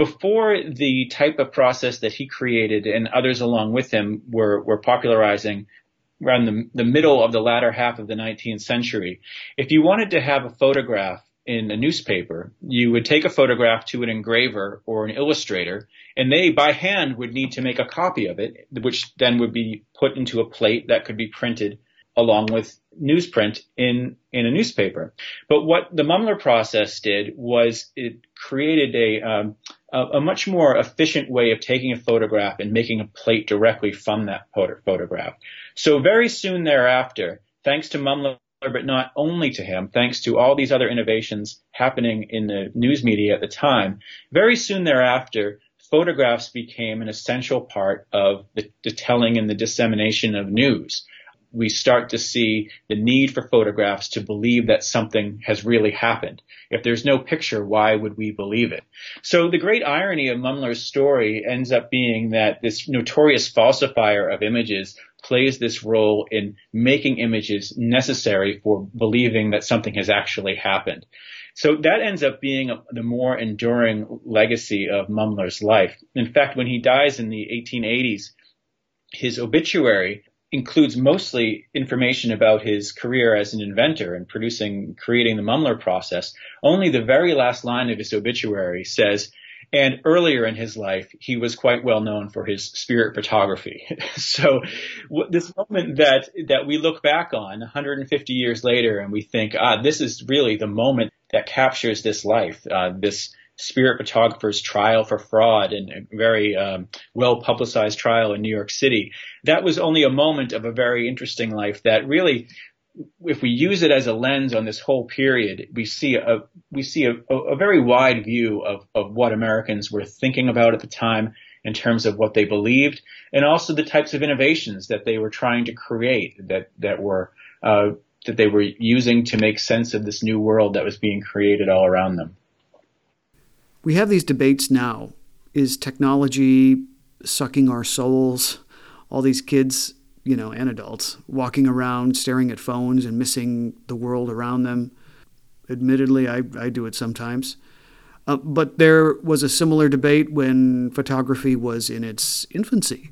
before the type of process that he created and others along with him were, were popularizing around the, the middle of the latter half of the 19th century, if you wanted to have a photograph in a newspaper, you would take a photograph to an engraver or an illustrator, and they by hand would need to make a copy of it, which then would be put into a plate that could be printed along with newsprint in, in a newspaper. But what the Mumler process did was it created a, um, a, a, much more efficient way of taking a photograph and making a plate directly from that photograph. So very soon thereafter, thanks to Mumler, but not only to him, thanks to all these other innovations happening in the news media at the time, very soon thereafter, photographs became an essential part of the, the telling and the dissemination of news we start to see the need for photographs to believe that something has really happened. If there's no picture, why would we believe it? So the great irony of Mumler's story ends up being that this notorious falsifier of images plays this role in making images necessary for believing that something has actually happened. So that ends up being a, the more enduring legacy of Mumler's life. In fact, when he dies in the 1880s, his obituary includes mostly information about his career as an inventor and producing, creating the Mumler process. Only the very last line of his obituary says, and earlier in his life, he was quite well known for his spirit photography. <laughs> so this moment that, that we look back on 150 years later and we think, ah, this is really the moment that captures this life, uh, this spirit photographer's trial for fraud and a very um, well publicized trial in New York City. That was only a moment of a very interesting life that really if we use it as a lens on this whole period, we see a we see a, a, very wide view of, of what Americans were thinking about at the time in terms of what they believed, and also the types of innovations that they were trying to create that that were uh, that they were using to make sense of this new world that was being created all around them. We have these debates now. Is technology sucking our souls? All these kids, you know, and adults walking around staring at phones and missing the world around them. Admittedly, I, I do it sometimes. Uh, but there was a similar debate when photography was in its infancy.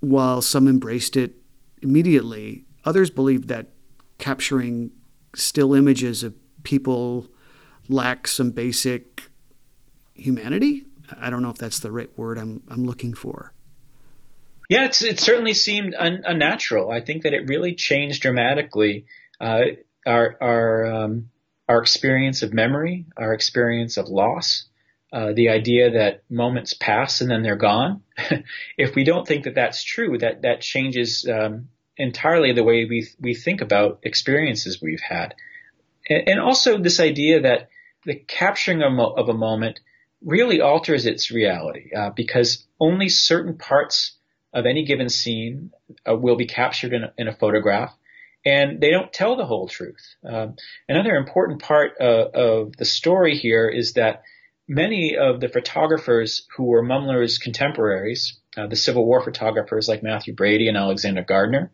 While some embraced it immediately, others believed that capturing still images of people lack some basic humanity. I don't know if that's the right word I'm I'm looking for. Yeah, it's, it certainly seemed un, unnatural. I think that it really changed dramatically uh, our our um, our experience of memory, our experience of loss, uh, the idea that moments pass and then they're gone. <laughs> if we don't think that that's true, that that changes um, entirely the way we we think about experiences we've had, and, and also this idea that the capturing of, of a moment really alters its reality uh, because only certain parts of any given scene uh, will be captured in a, in a, photograph, and they don't tell the whole truth. Um, another important part uh, of the story here is that many of the photographers who were Mumler's contemporaries, uh, the Civil War photographers like Mathew Brady and Alexander Gardner,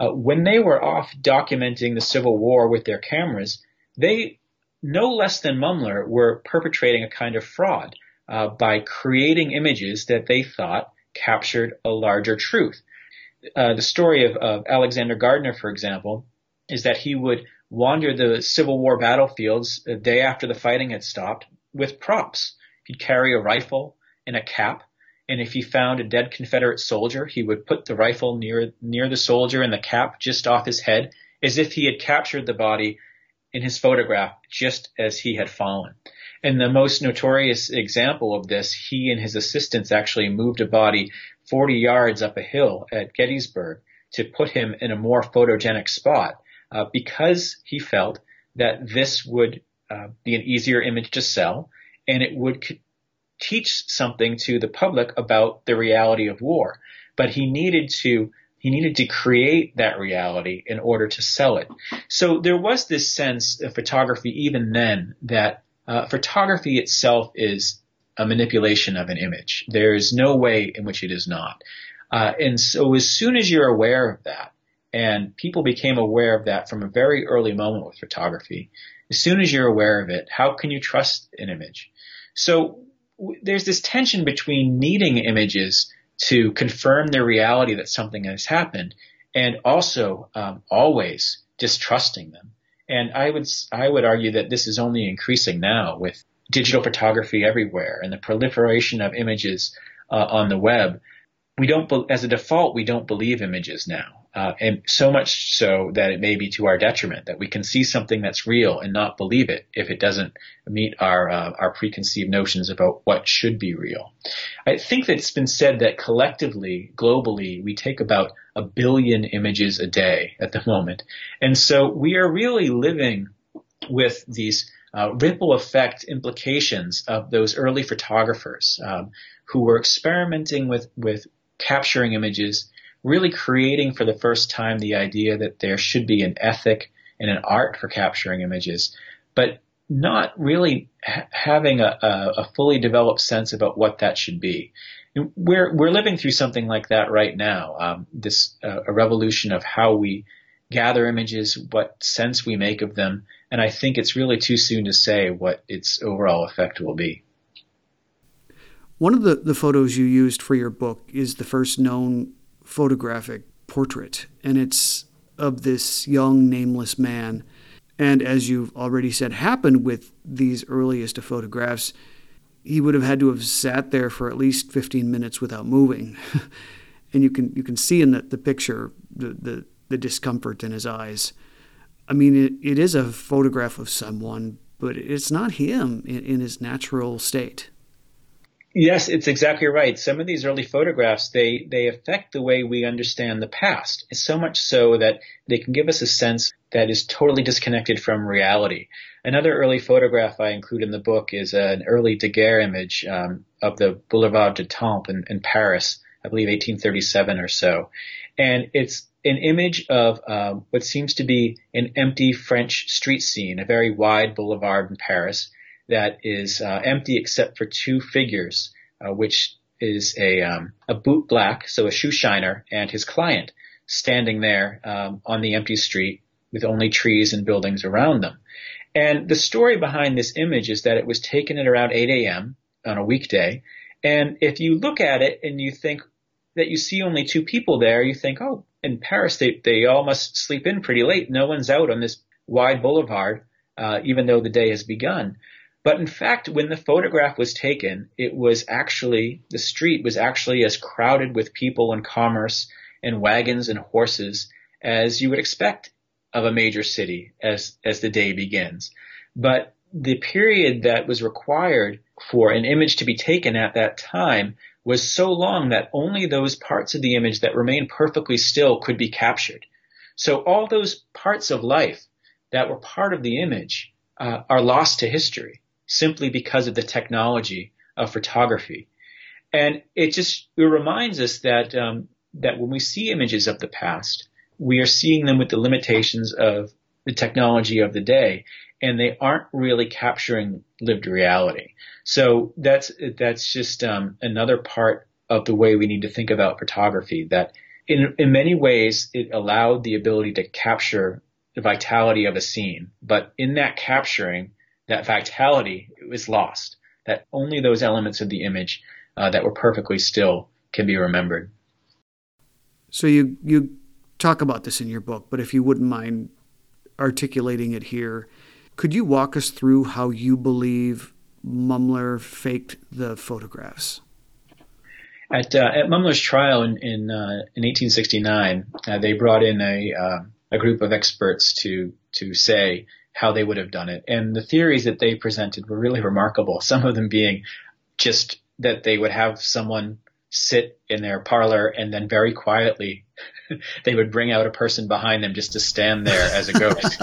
uh, when they were off documenting the Civil War with their cameras, they no less than Mumler were perpetrating a kind of fraud uh, by creating images that they thought captured a larger truth. Uh, the story of, of, Alexander Gardner, for example, is that he would wander the Civil War battlefields the day after the fighting had stopped with props. He'd carry a rifle and a cap, and if he found a dead Confederate soldier, he would put the rifle near near the soldier and the cap just off his head, as if he had captured the body in his photograph just as he had fallen. And the most notorious example of this, he and his assistants actually moved a body 40 yards up a hill at Gettysburg to put him in a more photogenic spot uh, because he felt that this would uh, be an easier image to sell and it would c- teach something to the public about the reality of war. But he needed to he needed to create that reality in order to sell it. So there was this sense of photography even then that uh, photography itself is a manipulation of an image. There is no way in which it is not. Uh, and so as soon as you're aware of that, and people became aware of that from a very early moment with photography, as soon as you're aware of it, how can you trust an image? So w- there's this tension between needing images to confirm the reality that something has happened and also um, always distrusting them. And I would I would argue that this is only increasing now with digital photography everywhere and the proliferation of images uh, on the web. We don't, as a default, we don't believe images now. Uh, and so much so that it may be to our detriment that we can see something that's real and not believe it if it doesn't meet our uh, our preconceived notions about what should be real. I think that it's been said that collectively, globally, we take about a billion images a day at the moment, and so we are really living with these uh, ripple effect implications of those early photographers um, who were experimenting with with capturing images really creating for the first time the idea that there should be an ethic and an art for capturing images. But not really ha- having a, a, a, fully developed sense about what that should be. we're we're living through something like that right now. Um, this uh, a revolution of how we gather images, what sense we make of them, and I think it's really too soon to say what its overall effect will be. One of the, the photos you used for your book is the first known photographic portrait, and it's of this young, nameless man. And as you've already said, happened with these earliest of photographs, he would have had to have sat there for at least 15 minutes without moving. <laughs> and you can you can see in the, the picture the, the, the discomfort in his eyes. I mean, it, it is a photograph of someone, but it's not him in, in his natural state. Yes, it's exactly right. Some of these early photographs, they, they affect the way we understand the past. It's so much so that they can give us a sense that is totally disconnected from reality. Another early photograph I include in the book is an early Daguerre image um, of the Boulevard du Temple in, in, Paris, I believe 1837 or so. And it's an image of uh, what seems to be an empty French street scene, a very wide boulevard in Paris that is uh, empty except for two figures, uh, which is a um, a boot black, so a shoe shiner, and his client standing there um, on the empty street with only trees and buildings around them. And the story behind this image is that it was taken at around 8 a.m. on a weekday. And if you look at it and you think that you see only two people there, you think, oh, in Paris they they all must sleep in pretty late. No one's out on this wide boulevard, uh, even though the day has begun. But in fact, when the photograph was taken, it was actually, the street was actually as crowded with people and commerce and wagons and horses as you would expect of a major city as, as the day begins. But the period that was required for an image to be taken at that time was so long that only those parts of the image that remained perfectly still could be captured. So all those parts of life that were part of the image uh, are lost to history simply because of the technology of photography. And it just it reminds us that um, that when we see images of the past, we are seeing them with the limitations of the technology of the day, and they aren't really capturing lived reality. So that's that's just um, another part of the way we need to think about photography. That in in many ways it allowed the ability to capture the vitality of a scene, but in that capturing, that vitality was lost. That only those elements of the image uh, that were perfectly still can be remembered. So you you talk about this in your book, but if you wouldn't mind articulating it here, could you walk us through how you believe Mumler faked the photographs? At, uh, at Mumler's trial in in, uh, in 1869, uh, they brought in a uh, a group of experts to to say how they would have done it. And the theories that they presented were really remarkable. Some of them being just that they would have someone sit in their parlor and then very quietly <laughs> they would bring out a person behind them just to stand there as a ghost.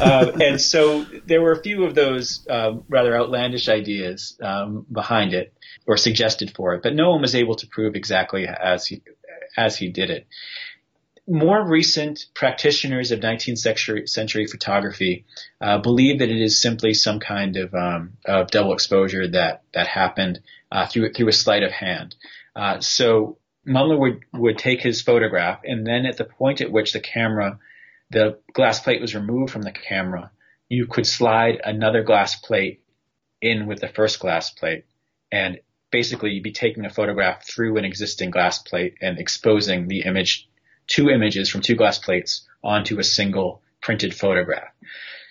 uh, <laughs> and so there were a few of those uh, rather outlandish ideas um, behind it or suggested for it, but no one was able to prove exactly as he as he did it more recent practitioners of 19th century, century photography uh, believe that it is simply some kind of, um, of double exposure that that happened uh, through through a sleight of hand. Uh, so Mumler would would take his photograph, and then at the point at which the camera, the glass plate was removed from the camera, you could slide another glass plate in with the first glass plate, and basically you'd be taking a photograph through an existing glass plate and exposing the image two images from two glass plates onto a single printed photograph.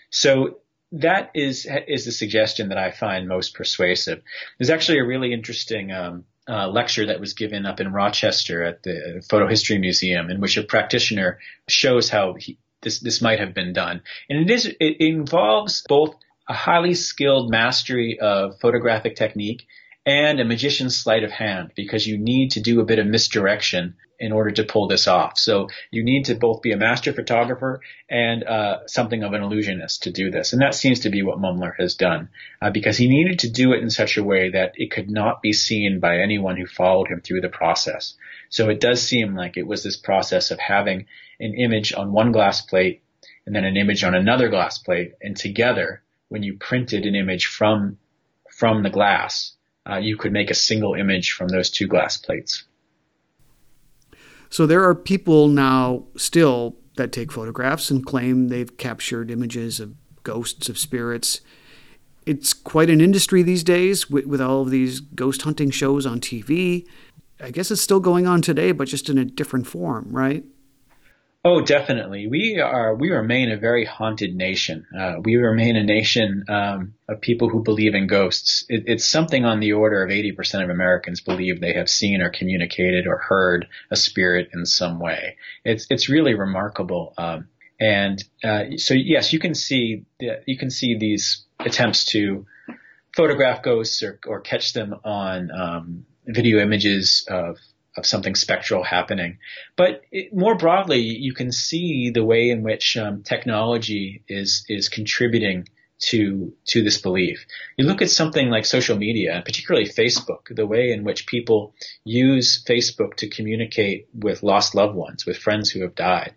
So that is is the suggestion that I find most persuasive. There's actually a really interesting um, uh, lecture that was given up in Rochester at the Photo History Museum, in which a practitioner shows how he, this this might have been done, and it is it involves both a highly skilled mastery of photographic technique and a magician's sleight of hand because you need to do a bit of misdirection in order to pull this off. So you need to both be a master photographer and uh, something of an illusionist to do this. And that seems to be what Mumler has done uh, because he needed to do it in such a way that it could not be seen by anyone who followed him through the process. So it does seem like it was this process of having an image on one glass plate and then an image on another glass plate. And together, when you printed an image from, from the glass, uh, you could make a single image from those two glass plates. So there are people now still that take photographs and claim they've captured images of ghosts of spirits. It's quite an industry these days with, with all of these ghost hunting shows on TV. I guess it's still going on today, but just in a different form, right? Oh, definitely. We are. We remain a very haunted nation. Uh, we remain a nation um, of people who believe in ghosts. It, it's something on the order of 80% of Americans believe they have seen or communicated or heard a spirit in some way. It's it's really remarkable. Um, and uh, so, yes, you can see you can see these attempts to photograph ghosts or, or catch them on um, video images of of something spectral happening. But it, more broadly, you can see the way in which um, technology is is contributing to to this belief. You look at something like social media, and particularly Facebook, the way in which people use Facebook to communicate with lost loved ones, with friends who have died.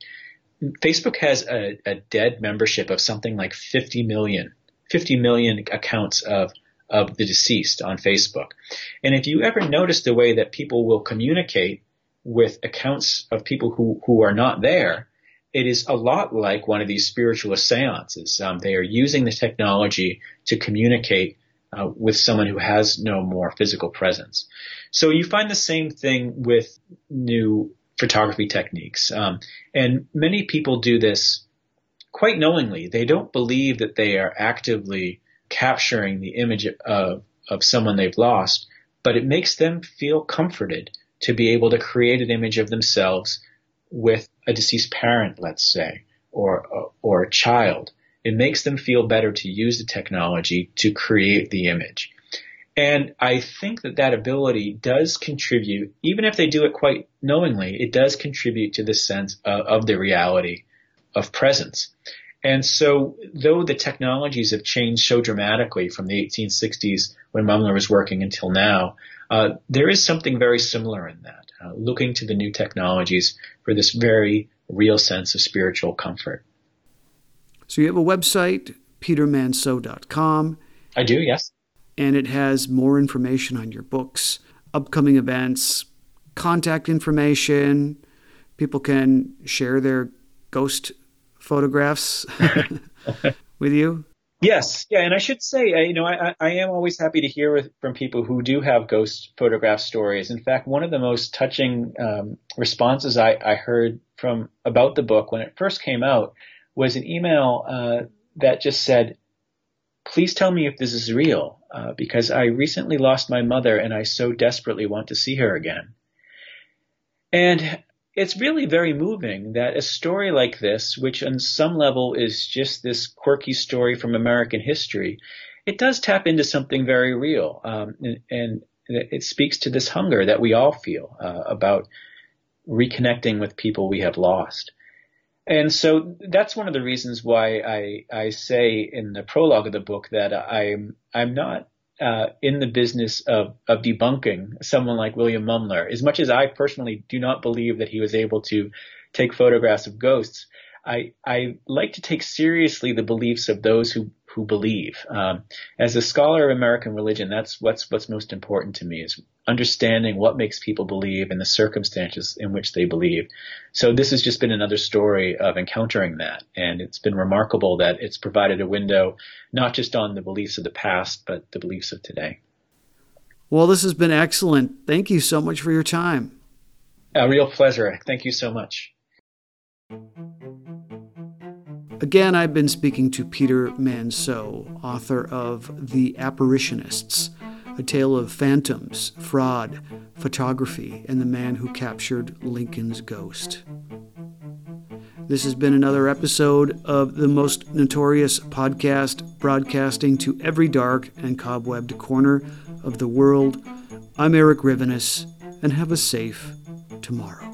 Facebook has a, a dead membership of something like 50 million, 50 million accounts of of the deceased on Facebook. And if you ever notice the way that people will communicate with accounts of people who, who are not there, it is a lot like one of these spiritualist seances. Um, they are using the technology to communicate uh, with someone who has no more physical presence. So you find the same thing with new photography techniques. Um, and many people do this quite knowingly. They don't believe that they are actively capturing the image of, of someone they've lost, but it makes them feel comforted to be able to create an image of themselves with a deceased parent, let's say, or, or a child. It makes them feel better to use the technology to create the image. And I think that that ability does contribute, even if they do it quite knowingly, it does contribute to the sense of, of the reality of presence. And so, though the technologies have changed so dramatically from the 1860s when Mumler was working until now, uh, there is something very similar in that, uh, looking to the new technologies for this very real sense of spiritual comfort. So you have a website, petermanseau.com. I do, yes. And it has more information on your books, upcoming events, contact information. People can share their ghost photographs <laughs> with you? Yes, yeah, and I should say, you know, I, I am always happy to hear from people who do have ghost photograph stories. In fact, one of the most touching um, responses I, I, heard from about the book when it first came out was an email uh, that just said, "Please tell me if this is real, uh, because I recently lost my mother and I so desperately want to see her again." And it's really very moving that a story like this, which on some level is just this quirky story from American history, it does tap into something very real. Um, and, and, it speaks to this hunger that we all feel uh, about reconnecting with people we have lost. And so that's one of the reasons why I, I say in the prologue of the book that I'm, I'm not uh, in the business of, of debunking someone like William Mumler. As much as I personally do not believe that he was able to take photographs of ghosts, I, I like to take seriously the beliefs of those who, who believe. Um, as a scholar of American religion, that's what's what's most important to me is understanding what makes people believe and the circumstances in which they believe. So this has just been another story of encountering that, and it's been remarkable that it's provided a window not just on the beliefs of the past, but the beliefs of today. Well, this has been excellent. Thank you so much for your time. A real pleasure. Thank you so much. Again, I've been speaking to Peter Manseau, author of The Apparitionists, a tale of phantoms, fraud, photography, and the man who captured Lincoln's ghost. This has been another episode of the most notorious podcast broadcasting to every dark and cobwebbed corner of the world. I'm Erik Rivenes, and have a safe tomorrow.